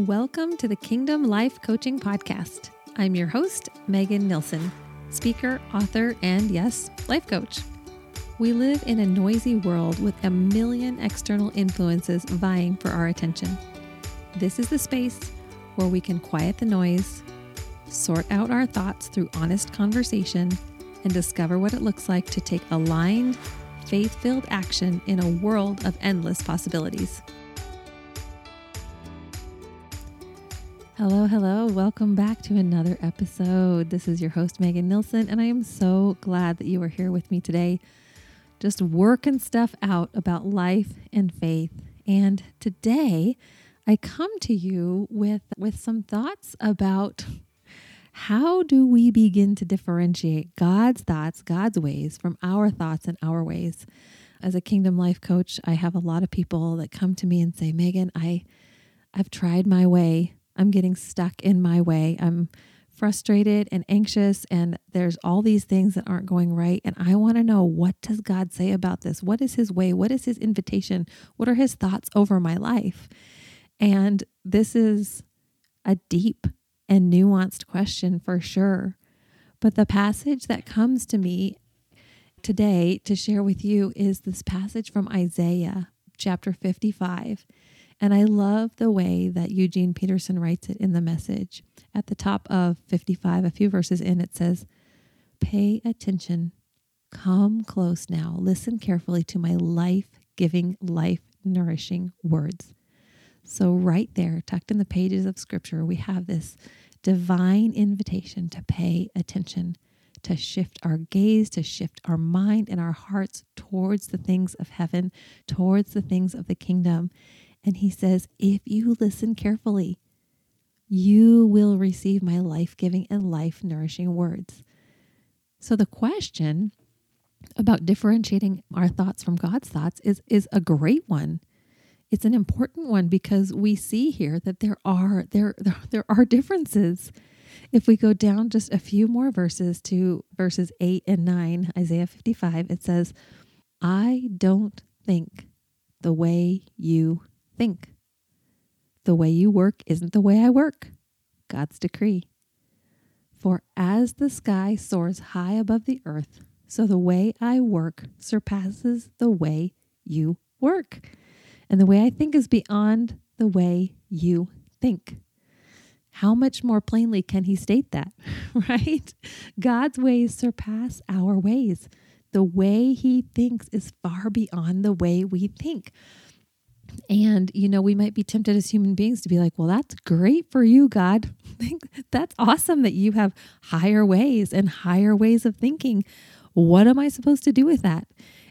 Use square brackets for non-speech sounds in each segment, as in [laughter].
Welcome to the Kingdom Life Coaching Podcast. I'm your host, Megan Nilsen, speaker, author, and yes, life coach. We live in a noisy world with a million external influences vying for our attention. This is the space where we can quiet the noise, sort out our thoughts through honest conversation, and discover what it looks like to take aligned, faith filled action in a world of endless possibilities. Hello, hello. Welcome back to another episode. This is your host, Megan Nilsen, and I am so glad that you are here with me today, just working stuff out about life and faith. And today, I come to you with, with some thoughts about how do we begin to differentiate God's thoughts, God's ways from our thoughts and our ways. As a kingdom life coach, I have a lot of people that come to me and say, Megan, I I've tried my way I'm getting stuck in my way. I'm frustrated and anxious and there's all these things that aren't going right and I want to know what does God say about this? What is his way? What is his invitation? What are his thoughts over my life? And this is a deep and nuanced question for sure. But the passage that comes to me today to share with you is this passage from Isaiah chapter 55. And I love the way that Eugene Peterson writes it in the message. At the top of 55, a few verses in, it says, Pay attention. Come close now. Listen carefully to my life giving, life nourishing words. So, right there, tucked in the pages of Scripture, we have this divine invitation to pay attention, to shift our gaze, to shift our mind and our hearts towards the things of heaven, towards the things of the kingdom. And he says, If you listen carefully, you will receive my life giving and life nourishing words. So the question about differentiating our thoughts from God's thoughts is, is a great one. It's an important one because we see here that there are there, there [laughs] there are differences. If we go down just a few more verses to verses 8 and 9, Isaiah 55, it says, I don't think the way you think. The way you work isn't the way I work. God's decree. For as the sky soars high above the earth, so the way I work surpasses the way you work. And the way I think is beyond the way you think. How much more plainly can he state that, [laughs] right? God's ways surpass our ways. The way he thinks is far beyond the way we think. And, you know, we might be tempted as human beings to be like, well, that's great for you, God. [laughs] that's awesome that you have higher ways and higher ways of thinking. What am I supposed to do with that?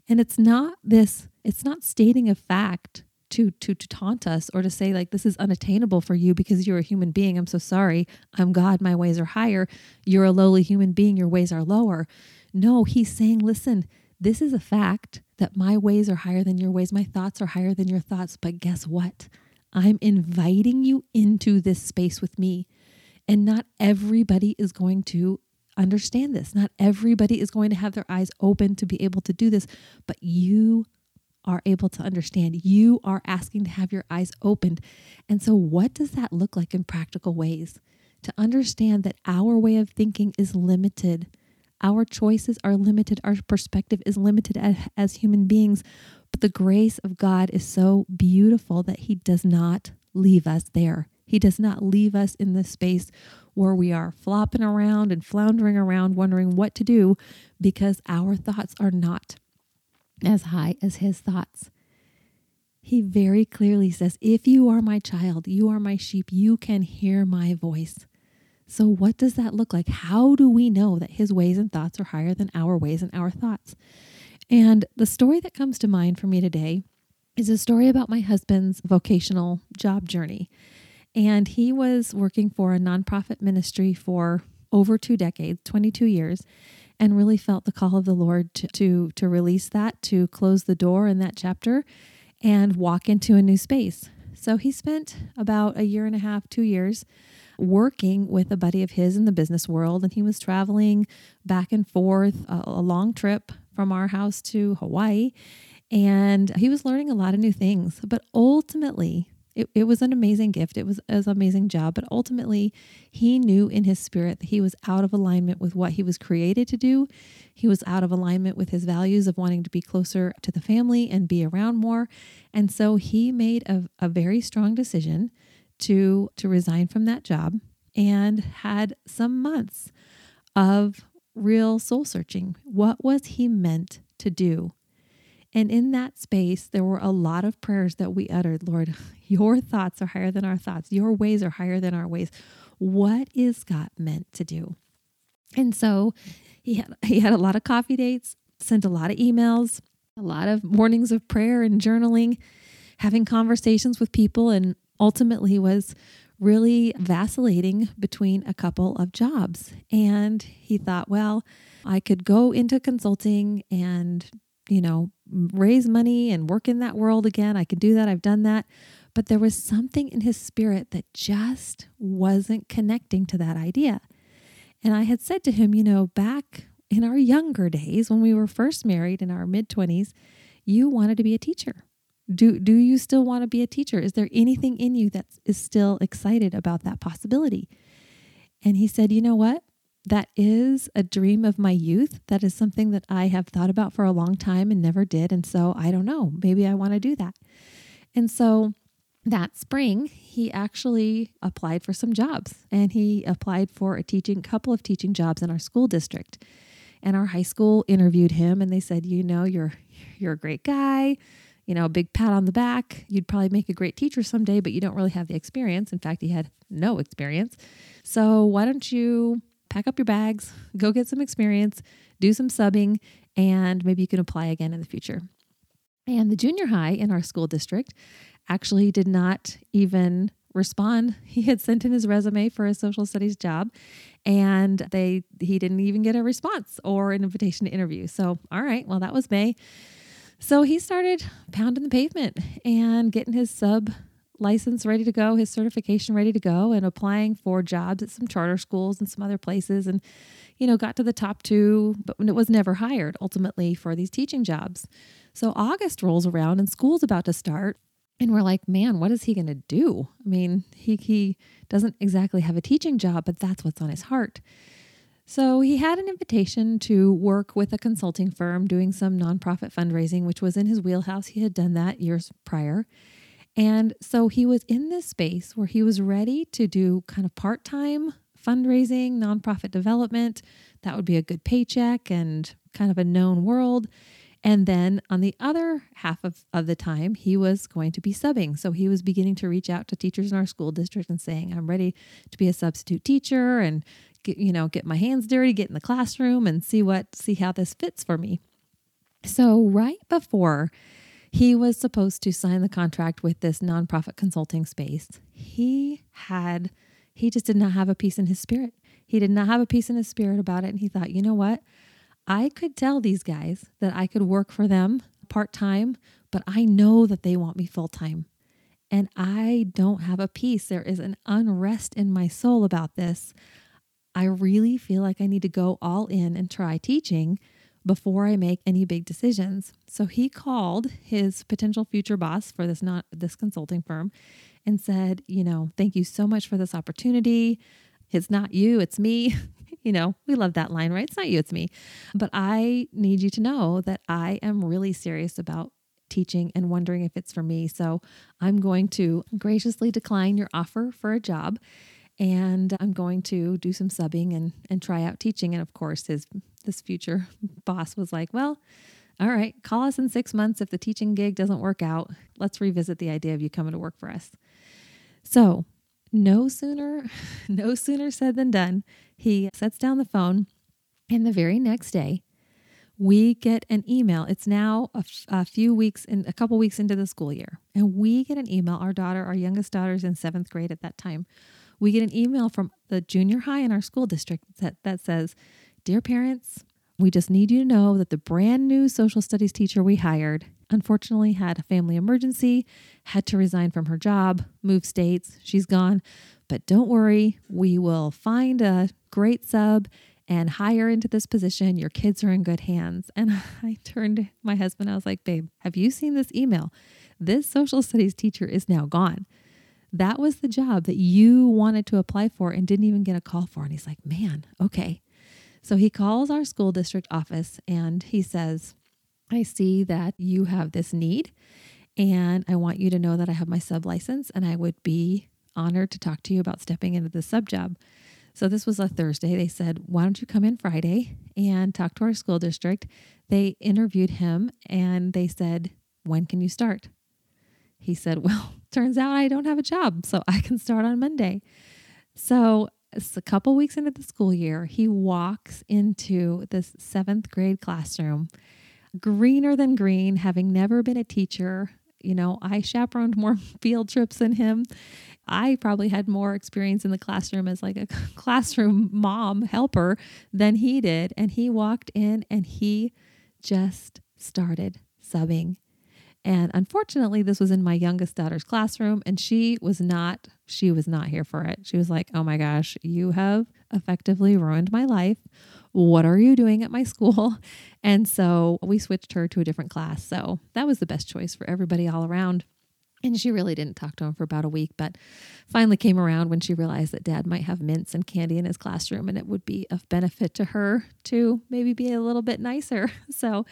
And it's not this, it's not stating a fact to, to, to taunt us or to say, like, this is unattainable for you because you're a human being. I'm so sorry. I'm God. My ways are higher. You're a lowly human being. Your ways are lower. No, he's saying, listen, this is a fact that my ways are higher than your ways, my thoughts are higher than your thoughts. But guess what? I'm inviting you into this space with me. And not everybody is going to understand this. Not everybody is going to have their eyes open to be able to do this, but you are able to understand. You are asking to have your eyes opened. And so, what does that look like in practical ways? To understand that our way of thinking is limited our choices are limited, our perspective is limited as, as human beings, but the grace of God is so beautiful that He does not leave us there. He does not leave us in this space where we are flopping around and floundering around, wondering what to do because our thoughts are not as high as His thoughts. He very clearly says, If you are my child, you are my sheep, you can hear my voice. So, what does that look like? How do we know that his ways and thoughts are higher than our ways and our thoughts? And the story that comes to mind for me today is a story about my husband's vocational job journey. And he was working for a nonprofit ministry for over two decades, 22 years, and really felt the call of the Lord to, to, to release that, to close the door in that chapter and walk into a new space. So he spent about a year and a half, two years working with a buddy of his in the business world, and he was traveling back and forth a, a long trip from our house to Hawaii. And he was learning a lot of new things. But ultimately, It, it was an amazing gift. It was, it was an amazing job. But ultimately, he knew in his spirit that he was out of alignment with what he was created to do. He was out of alignment with his values of wanting to be closer to the family and be around more. And so he made a, a very strong decision to, to resign from that job and had some months of real soul searching. What was he meant to do? And in that space, there were a lot of prayers that we uttered Lord, [laughs] your thoughts are higher than our thoughts, your ways are higher than our ways. What is God meant to do? And so he had, he had a lot of coffee dates, sent a lot of emails, a lot of mornings of prayer and journaling, having conversations with people, and ultimately was really vacillating between a couple of jobs. And he thought, well, I could go into consulting and you know, raise money and work in that world again. I can do that. I've done that. But there was something in his spirit that just wasn't connecting to that idea. And I had said to him, you know, back in our younger days when we were first married in our mid 20s, you wanted to be a teacher. Do do you still want to be a teacher? Is there anything in you that is still excited about that possibility? And he said, "You know what? that is a dream of my youth. That is something that I have thought about for a long time and never did. And so I don't know, maybe I want to do that. And so that spring, he actually applied for some jobs and he applied for a teaching couple of teaching jobs in our school district. And our high school interviewed him and they said, "You know, you're you're a great guy. You know, a big pat on the back. You'd probably make a great teacher someday, but you don't really have the experience. In fact, he had no experience. So, why don't you pack up your bags, go get some experience, do some subbing, and maybe you can apply again in the future. And the junior high in our school district actually did not even respond. [laughs] He had sent in his resume for a social studies job and they he didn't even get a response or an invitation to interview. So, all right, well that was May. So he started pounding the pavement and getting his sub license ready to go, his certification ready to go, and applying for jobs at some charter schools and some other places. And, you know, got to the top two, but it was never hired ultimately for these teaching jobs. So August rolls around and school's about to start. And we're like, man, what is he going to do? I mean, he, he doesn't exactly have a teaching job, but that's what's on his heart. So he had an invitation to work with a consulting firm doing some nonprofit fundraising, which was in his wheelhouse. He had done that years prior. And so he was in this space where he was ready to do kind of part time fundraising, nonprofit development. That would be a good paycheck and kind of a known world. And then on the other half of, of the time, he was going to be subbing. So he was beginning to reach out to teachers in our school district and saying, I'm ready to be a substitute teacher and get, you know, get my hands dirty, get in the classroom and see what, see how this fits for me. So right before he was supposed to sign the contract with this nonprofit consulting space. He had, he just did not have a peace in his spirit. He did not have a peace in his spirit about it. And he thought, you know what? I could tell these guys that I could work for them part time, but I know that they want me full time. And I don't have a peace. There is an unrest in my soul about this. I really feel like I need to go all in and try teaching before I make any big decisions. So he called his potential future boss for this not this consulting firm and said, you know, thank you so much for this opportunity. It's not you, it's me. [laughs] you know, we love that line, right? It's not you, it's me. But I need you to know that I am really serious about teaching and wondering if it's for me. So I'm going to graciously decline your offer for a job and I'm going to do some subbing and and try out teaching. And of course, his this future [laughs] boss was like, "Well, all right, call us in six months if the teaching gig doesn't work out. Let's revisit the idea of you coming to work for us." So, no sooner, [laughs] no sooner said than done. He sets down the phone, and the very next day, we get an email. It's now a, f- a few weeks in a couple weeks into the school year, and we get an email. Our daughter, our youngest daughter, is in seventh grade at that time we get an email from the junior high in our school district that, that says, Dear parents, we just need you to know that the brand new social studies teacher we hired unfortunately had a family emergency, had to resign from her job, move states. She's gone. But don't worry, we will find a great sub and hire into this position. Your kids are in good hands. And [laughs] I turned to my husband, I was like, Babe, have you seen this email? This social studies teacher is now gone. That was the job that you wanted to apply for and didn't even get a call for. And he's like, man, okay. So he calls our school district office and he says, I see that you have this need, and I want you to know that I have my sub license and I would be honored to talk to you about stepping into the sub job. So this was a Thursday. They said, Why don't you come in Friday and talk to our school district? They interviewed him and they said, When can you start? He said, Well, [laughs] turns out I don't have a job, so I can start on Monday. So it's a couple weeks into the school year, he walks into this seventh grade classroom, greener than green, having never been a teacher. You know, I chaperoned more [laughs] field trips than him. I probably had more experience in the classroom as like a [laughs] classroom mom helper than he did. And he walked in and he just started subbing. And unfortunately, this was in my youngest daughter's classroom, and she was not, she was not here for it. She was like, Oh my gosh, you have effectively ruined my life. What are you doing at my school? [laughs] And so we switched her to a different class. So that was the best choice for everybody all around. And she really didn't talk to him for about a week, but finally came around when she realized that dad might have mints and candy in his classroom and it would be of benefit to her to maybe be a little bit nicer. [laughs] So,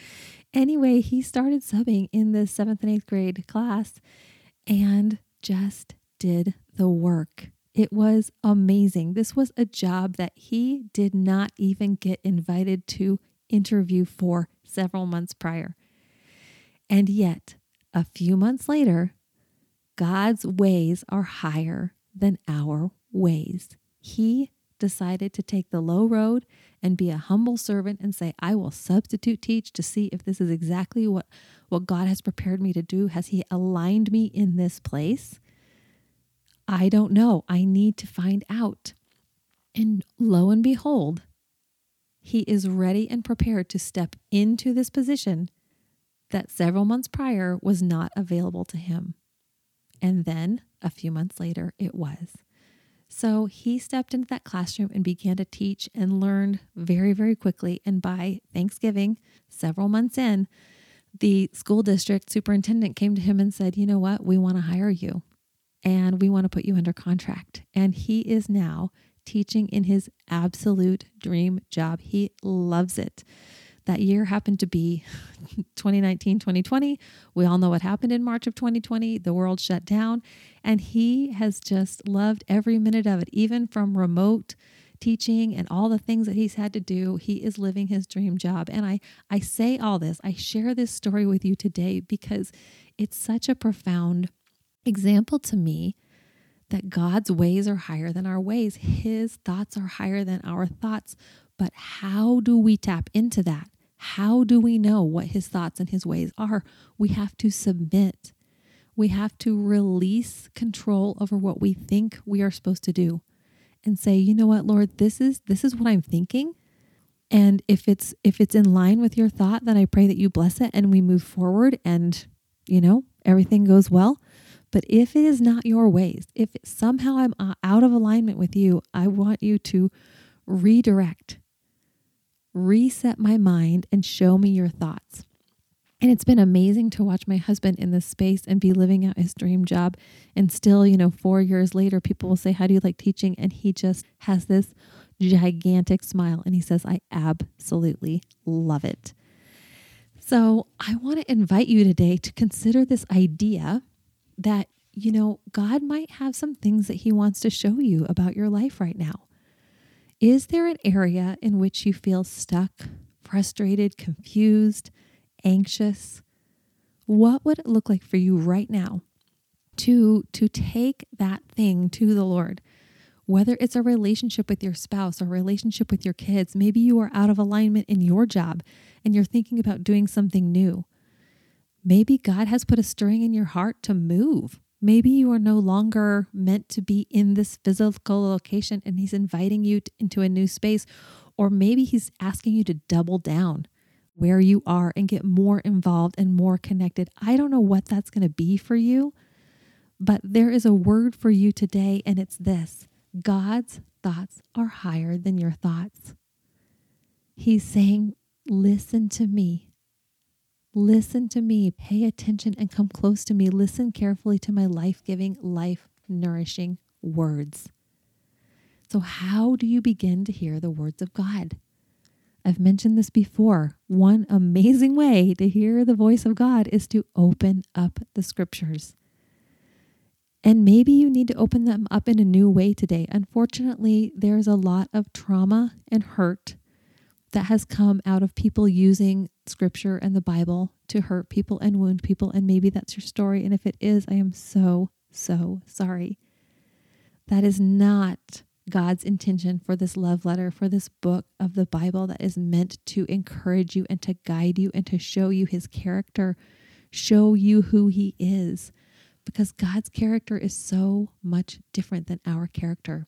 anyway, he started subbing in the seventh and eighth grade class and just did the work. It was amazing. This was a job that he did not even get invited to interview for several months prior. And yet, a few months later, God's ways are higher than our ways. He decided to take the low road and be a humble servant and say, I will substitute teach to see if this is exactly what, what God has prepared me to do. Has He aligned me in this place? I don't know. I need to find out. And lo and behold, he is ready and prepared to step into this position that several months prior was not available to him. And then a few months later, it was. So he stepped into that classroom and began to teach and learned very, very quickly. And by Thanksgiving, several months in, the school district superintendent came to him and said, You know what? We want to hire you and we want to put you under contract. And he is now teaching in his absolute dream job. He loves it. That year happened to be [laughs] 2019, 2020. We all know what happened in March of 2020. The world shut down, and he has just loved every minute of it, even from remote teaching and all the things that he's had to do. He is living his dream job. And I, I say all this, I share this story with you today because it's such a profound example to me that God's ways are higher than our ways. His thoughts are higher than our thoughts. But how do we tap into that? How do we know what his thoughts and his ways are? We have to submit. We have to release control over what we think we are supposed to do and say, "You know what, Lord, this is this is what I'm thinking." And if it's if it's in line with your thought, then I pray that you bless it and we move forward and, you know, everything goes well. But if it is not your ways, if somehow I'm uh, out of alignment with you, I want you to redirect reset my mind and show me your thoughts. And it's been amazing to watch my husband in this space and be living out his dream job. And still, you know, four years later, people will say, How do you like teaching? And he just has this gigantic smile and he says, I absolutely love it. So I want to invite you today to consider this idea that, you know, God might have some things that he wants to show you about your life right now. Is there an area in which you feel stuck, frustrated, confused, anxious? What would it look like for you right now to, to take that thing to the Lord? Whether it's a relationship with your spouse or a relationship with your kids, maybe you are out of alignment in your job and you're thinking about doing something new. Maybe God has put a stirring in your heart to move. Maybe you are no longer meant to be in this physical location and he's inviting you into a new space. Or maybe he's asking you to double down where you are and get more involved and more connected. I don't know what that's going to be for you, but there is a word for you today, and it's this God's thoughts are higher than your thoughts. He's saying, Listen to me. Listen to me, pay attention, and come close to me. Listen carefully to my life giving, life nourishing words. So, how do you begin to hear the words of God? I've mentioned this before. One amazing way to hear the voice of God is to open up the scriptures. And maybe you need to open them up in a new way today. Unfortunately, there's a lot of trauma and hurt that has come out of people using scripture and the Bible to hurt people and wound people. And maybe that's your story. And if it is, I am so, so sorry. That is not God's intention for this love letter, for this book of the Bible that is meant to encourage you and to guide you and to show you his character, show you who he is because God's character is so much different than our character.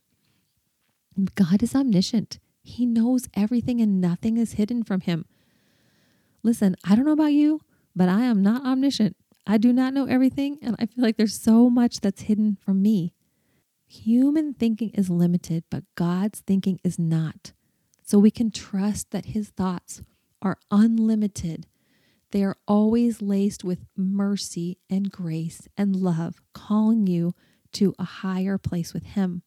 God is omniscient. He knows everything and nothing is hidden from him. Listen, I don't know about you, but I am not omniscient. I do not know everything, and I feel like there's so much that's hidden from me. Human thinking is limited, but God's thinking is not. So we can trust that his thoughts are unlimited they are always laced with mercy and grace and love, calling you to a higher place with Him.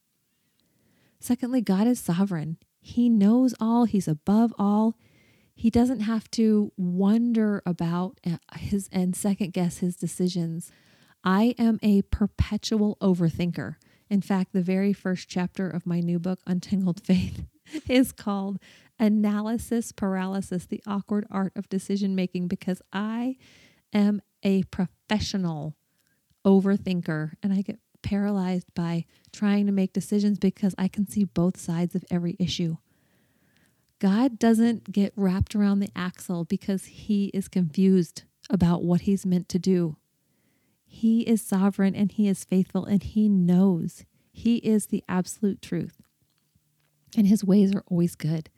Secondly, God is sovereign. He knows all, He's above all. He doesn't have to wonder about uh, his and second guess his decisions. I am a perpetual overthinker. In fact, the very first chapter of my new book, Untangled Faith, [laughs] is called analysis paralysis, the awkward art of decision making, because I am a professional overthinker and I get paralyzed by trying to make decisions because I can see both sides of every issue. God doesn't get wrapped around the axle because he is confused about what he's meant to do. He is sovereign and he is faithful and he knows he is the absolute truth. And his ways are always good.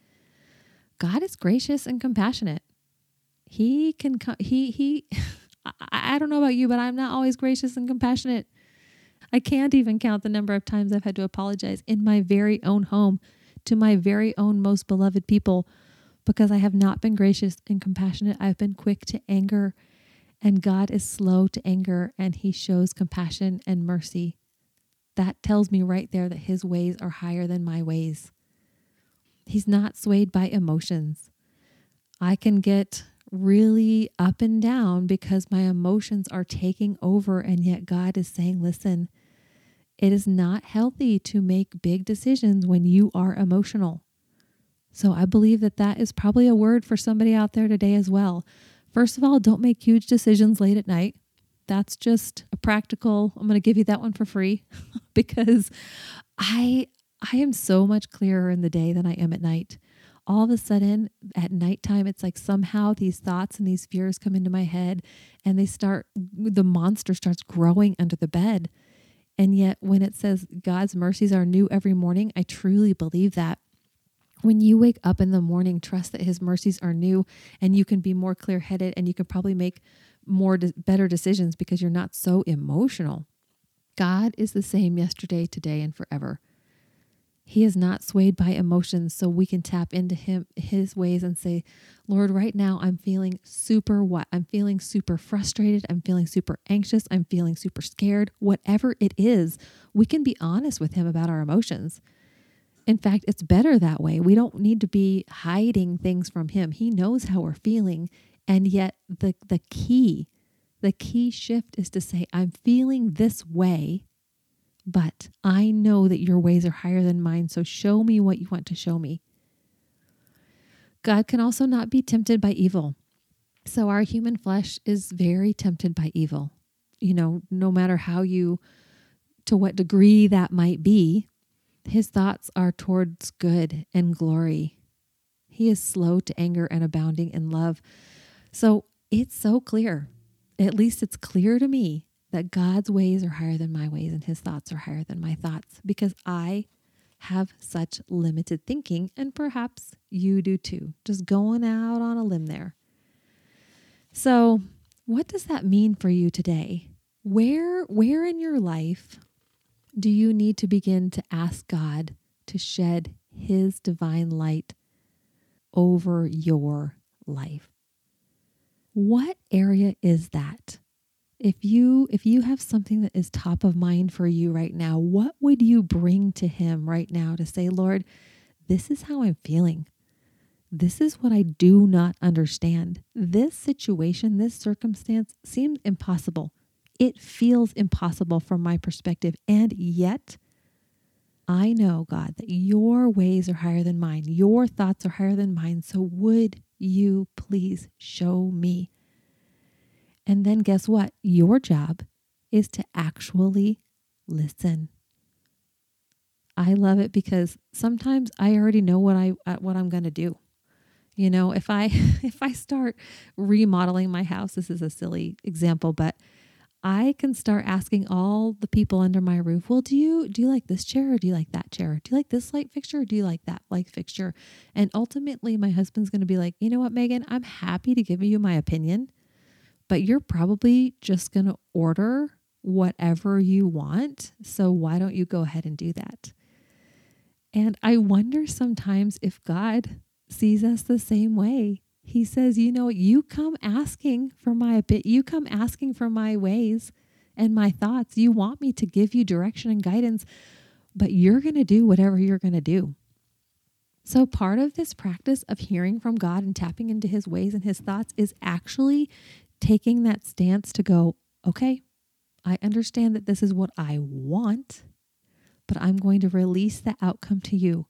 God is gracious and compassionate. He can come, he, he, [laughs] I, I don't know about you, but I'm not always gracious and compassionate. I can't even count the number of times I've had to apologize in my very own home to my very own most beloved people because I have not been gracious and compassionate. I've been quick to anger, and God is slow to anger and He shows compassion and mercy. That tells me right there that His ways are higher than my ways. He's not swayed by emotions. I can get really up and down because my emotions are taking over, and yet God is saying, listen, it is not healthy to make big decisions when you are emotional. So I believe that that is probably a word for somebody out there today as well. First of all, don't make huge decisions late at night. That's just a practical. I'm going to give you that one for free [laughs] because I I am so much clearer in the day than I am at night. All of a sudden, at nighttime, it's like somehow these thoughts and these fears come into my head and they start, the monster starts growing under the bed. And yet, when it says God's mercies are new every morning, I truly believe that. When you wake up in the morning, trust that His mercies are new and you can be more clear headed and you can probably make more de- better decisions because you're not so emotional. God is the same yesterday, today, and forever. He is not swayed by emotions, so we can tap into him his ways and say, "Lord, right now I'm feeling super what? I'm feeling super frustrated, I'm feeling super anxious, I'm feeling super scared. Whatever it is, we can be honest with him about our emotions." In fact, it's better that way. We don't need to be hiding things from him. He knows how we're feeling, and yet the the key the key shift is to say, "I'm feeling this way." But I know that your ways are higher than mine, so show me what you want to show me. God can also not be tempted by evil. So our human flesh is very tempted by evil. You know, no matter how you, to what degree that might be, his thoughts are towards good and glory. He is slow to anger and abounding in love. So it's so clear, at least it's clear to me, that God's ways are higher than my ways and his thoughts are higher than my thoughts because I have such limited thinking and perhaps you do too. Just going out on a limb there. So, what does that mean for you today? Where where in your life do you need to begin to ask God to shed his divine light over your life? What area is that? If you if you have something that is top of mind for you right now, what would you bring to him right now to say, "Lord, this is how I'm feeling. This is what I do not understand. This situation, this circumstance seems impossible. It feels impossible from my perspective. And yet, I know, God, that your ways are higher than mine. Your thoughts are higher than mine. So would you please show me? And then guess what? Your job is to actually listen. I love it because sometimes I already know what I uh, what I'm going to do. You know, if I [laughs] if I start remodeling my house, this is a silly example, but I can start asking all the people under my roof, well, do you do you like this chair or do you like that chair? Do you like this light fixture or do you like that light fixture? And ultimately my husband's going to be like, "You know what, Megan? I'm happy to give you my opinion, but you're probably just going to order whatever you want. So why don't you go ahead and do that?" And I wonder sometimes if God sees us the same way. He says, You know, you come asking for my bit, you come asking for my ways and my thoughts. You want me to give you direction and guidance, but you're going to do whatever you're going to do. So, part of this practice of hearing from God and tapping into his ways and his thoughts is actually taking that stance to go, okay, I understand that this is what I want, but I'm going to release the outcome to you.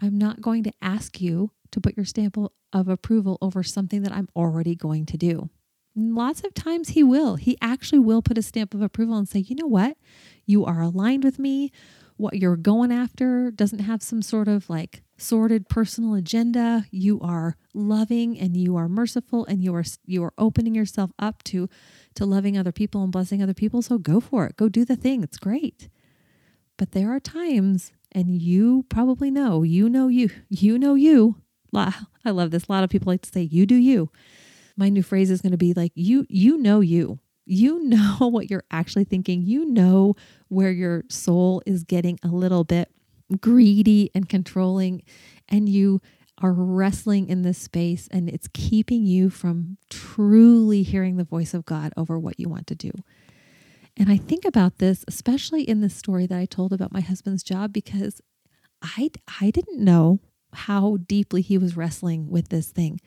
I'm not going to ask you to put your stamp of approval over something that I'm already going to do. Lots of times he will. He actually will put a stamp of approval and say, you know what? You are aligned with me. What you're going after doesn't have some sort of like sordid personal agenda. You are loving and you are merciful and you are you are opening yourself up to to loving other people and blessing other people. So go for it. Go do the thing. It's great. But there are times and you probably know, you know you, you know you. I love this. A lot of people like to say, you do you. My new phrase is going to be like, you, you know you. You [laughs] know what you're actually thinking. You know where your soul is getting a little bit greedy and controlling, and you are wrestling in this space, and it's keeping you from truly hearing the voice of God over what you want to do. And I think about this, especially in the story that I told about my husband's job, because I, I didn't know how deeply he was wrestling with this thing.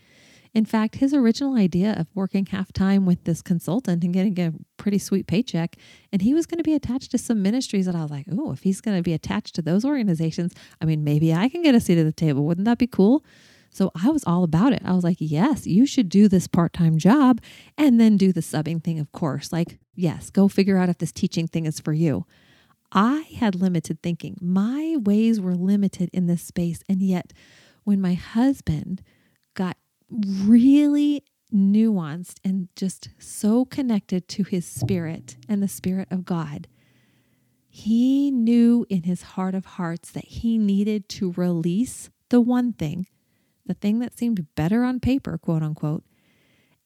In fact, his original idea of working half time with this consultant and getting a pretty sweet paycheck, and he was going to be attached to some ministries that I was like, oh, if he's going to be attached to those organizations, I mean, maybe I can get a seat at the table. Wouldn't that be cool? So I was all about it. I was like, yes, you should do this part time job and then do the subbing thing, of course. Like, yes, go figure out if this teaching thing is for you. I had limited thinking. My ways were limited in this space. And yet, when my husband really nuanced and just so connected to his spirit and the spirit of God, he knew in his heart of hearts that he needed to release the one thing the thing that seemed better on paper, quote unquote,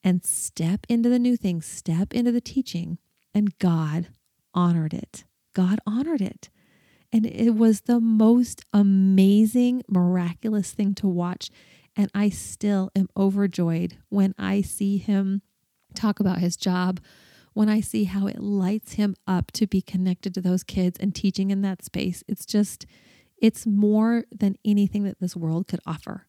and step into the new thing, step into the teaching. And God honored it. God honored it. And it was the most amazing, miraculous thing to watch. And I still am overjoyed when I see him talk about his job, when I see how it lights him up to be connected to those kids and teaching in that space. It's just, it's more than anything that this world could offer.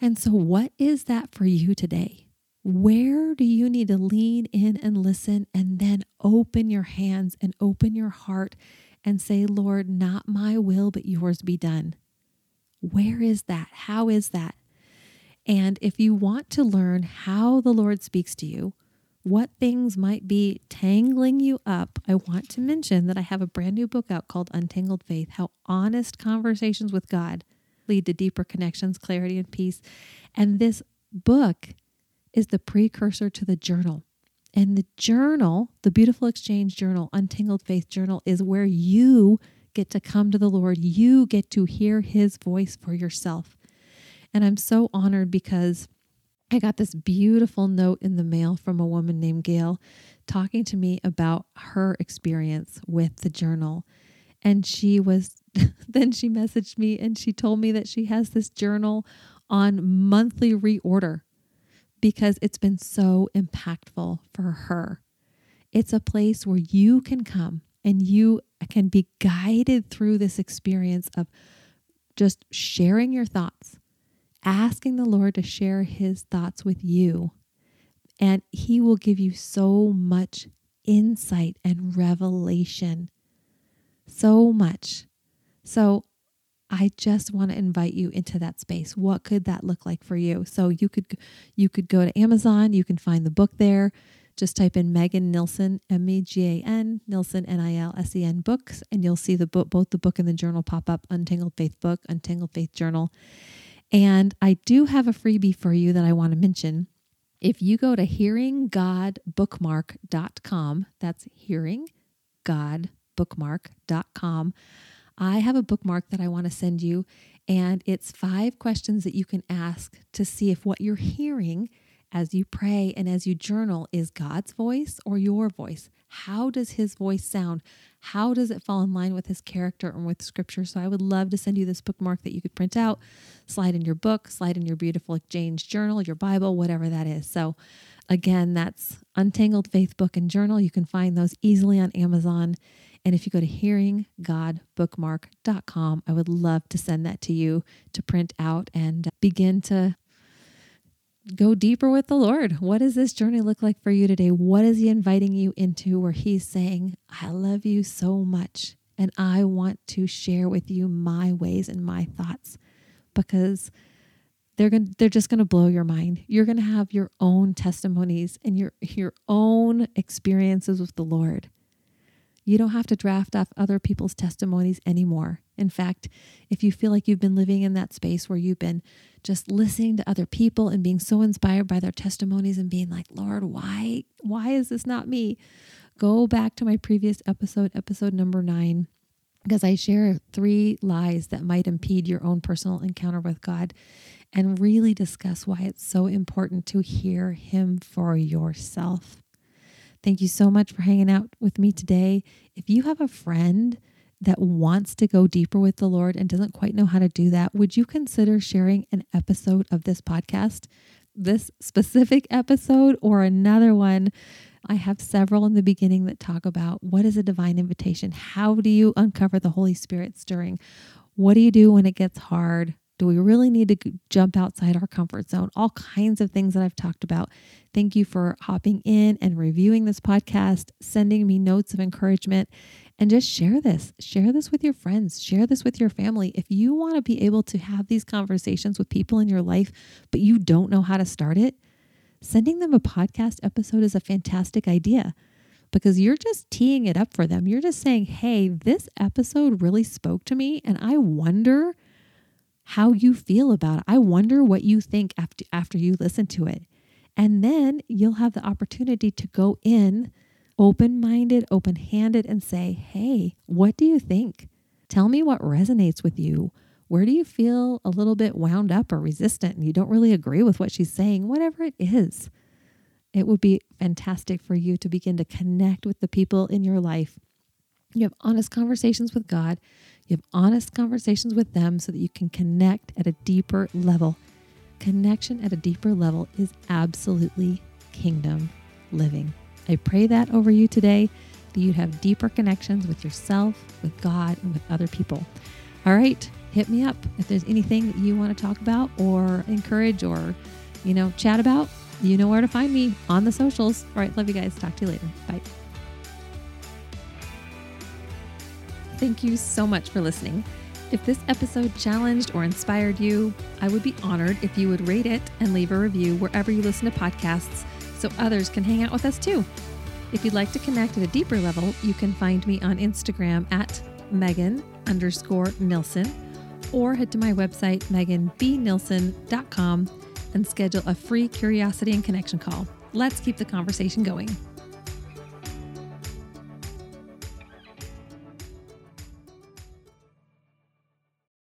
And so, what is that for you today? Where do you need to lean in and listen and then open your hands and open your heart and say, Lord, not my will, but yours be done? Where is that? How is that? And if you want to learn how the Lord speaks to you, what things might be tangling you up, I want to mention that I have a brand new book out called Untangled Faith How Honest Conversations with God lead to deeper connections, clarity, and peace. And this book is the precursor to the journal. And the journal, the Beautiful Exchange Journal, Untangled Faith Journal, is where you get to come to the Lord. You get to hear his voice for yourself. And I'm so honored because I got this beautiful note in the mail from a woman named Gail talking to me about her experience with the journal. And she was [laughs] then she messaged me and she told me that she has this journal on monthly reorder because it's been so impactful for her. It's a place where you can come and you can be guided through this experience of just sharing your thoughts, asking the Lord to share his thoughts with you. And he will give you so much insight and revelation. So much. So I just want to invite you into that space. What could that look like for you? So you could you could go to Amazon, you can find the book there. Just type in Megan Nilsen, M E G A N, Nilsen, N I L S E N books, and you'll see the book, both the book and the journal pop up Untangled Faith book, Untangled Faith journal. And I do have a freebie for you that I want to mention. If you go to hearinggodbookmark.com, that's hearinggodbookmark.com, I have a bookmark that I want to send you, and it's five questions that you can ask to see if what you're hearing as you pray and as you journal is God's voice or your voice. How does his voice sound? How does it fall in line with his character and with scripture? So I would love to send you this bookmark that you could print out, slide in your book, slide in your beautiful exchange journal, your Bible, whatever that is. So again, that's Untangled Faith Book and Journal. You can find those easily on Amazon. And if you go to hearinggodbookmark.com, I would love to send that to you to print out and begin to go deeper with the Lord. What does this journey look like for you today? What is He inviting you into where He's saying, I love you so much and I want to share with you my ways and my thoughts because they're going they're just going to blow your mind. You're going to have your own testimonies and your your own experiences with the Lord. You don't have to draft off other people's testimonies anymore. In fact, if you feel like you've been living in that space where you've been just listening to other people and being so inspired by their testimonies and being like, "Lord, why why is this not me?" Go back to my previous episode, episode number 9, because I share three lies that might impede your own personal encounter with God and really discuss why it's so important to hear him for yourself. Thank you so much for hanging out with me today. If you have a friend that wants to go deeper with the Lord and doesn't quite know how to do that, would you consider sharing an episode of this podcast? This specific episode or another one. I have several in the beginning that talk about what is a divine invitation? How do you uncover the Holy Spirit stirring? What do you do when it gets hard? Do we really need to jump outside our comfort zone? All kinds of things that I've talked about. Thank you for hopping in and reviewing this podcast, sending me notes of encouragement, and just share this. Share this with your friends, share this with your family. If you want to be able to have these conversations with people in your life, but you don't know how to start it, sending them a podcast episode is a fantastic idea because you're just teeing it up for them. You're just saying, hey, this episode really spoke to me, and I wonder how you feel about it. I wonder what you think after after you listen to it. And then you'll have the opportunity to go in open-minded, open-handed and say, "Hey, what do you think? Tell me what resonates with you. Where do you feel a little bit wound up or resistant and you don't really agree with what she's saying? Whatever it is." It would be fantastic for you to begin to connect with the people in your life. You have honest conversations with God you have honest conversations with them so that you can connect at a deeper level. Connection at a deeper level is absolutely kingdom living. I pray that over you today, that you'd have deeper connections with yourself, with God, and with other people. All right, hit me up if there's anything that you want to talk about or encourage or, you know, chat about. You know where to find me on the socials. All right, love you guys. Talk to you later. Bye. Thank you so much for listening. If this episode challenged or inspired you, I would be honored if you would rate it and leave a review wherever you listen to podcasts so others can hang out with us too. If you'd like to connect at a deeper level, you can find me on Instagram at Megan underscore Nilsen or head to my website, meganbnilsen.com, and schedule a free curiosity and connection call. Let's keep the conversation going.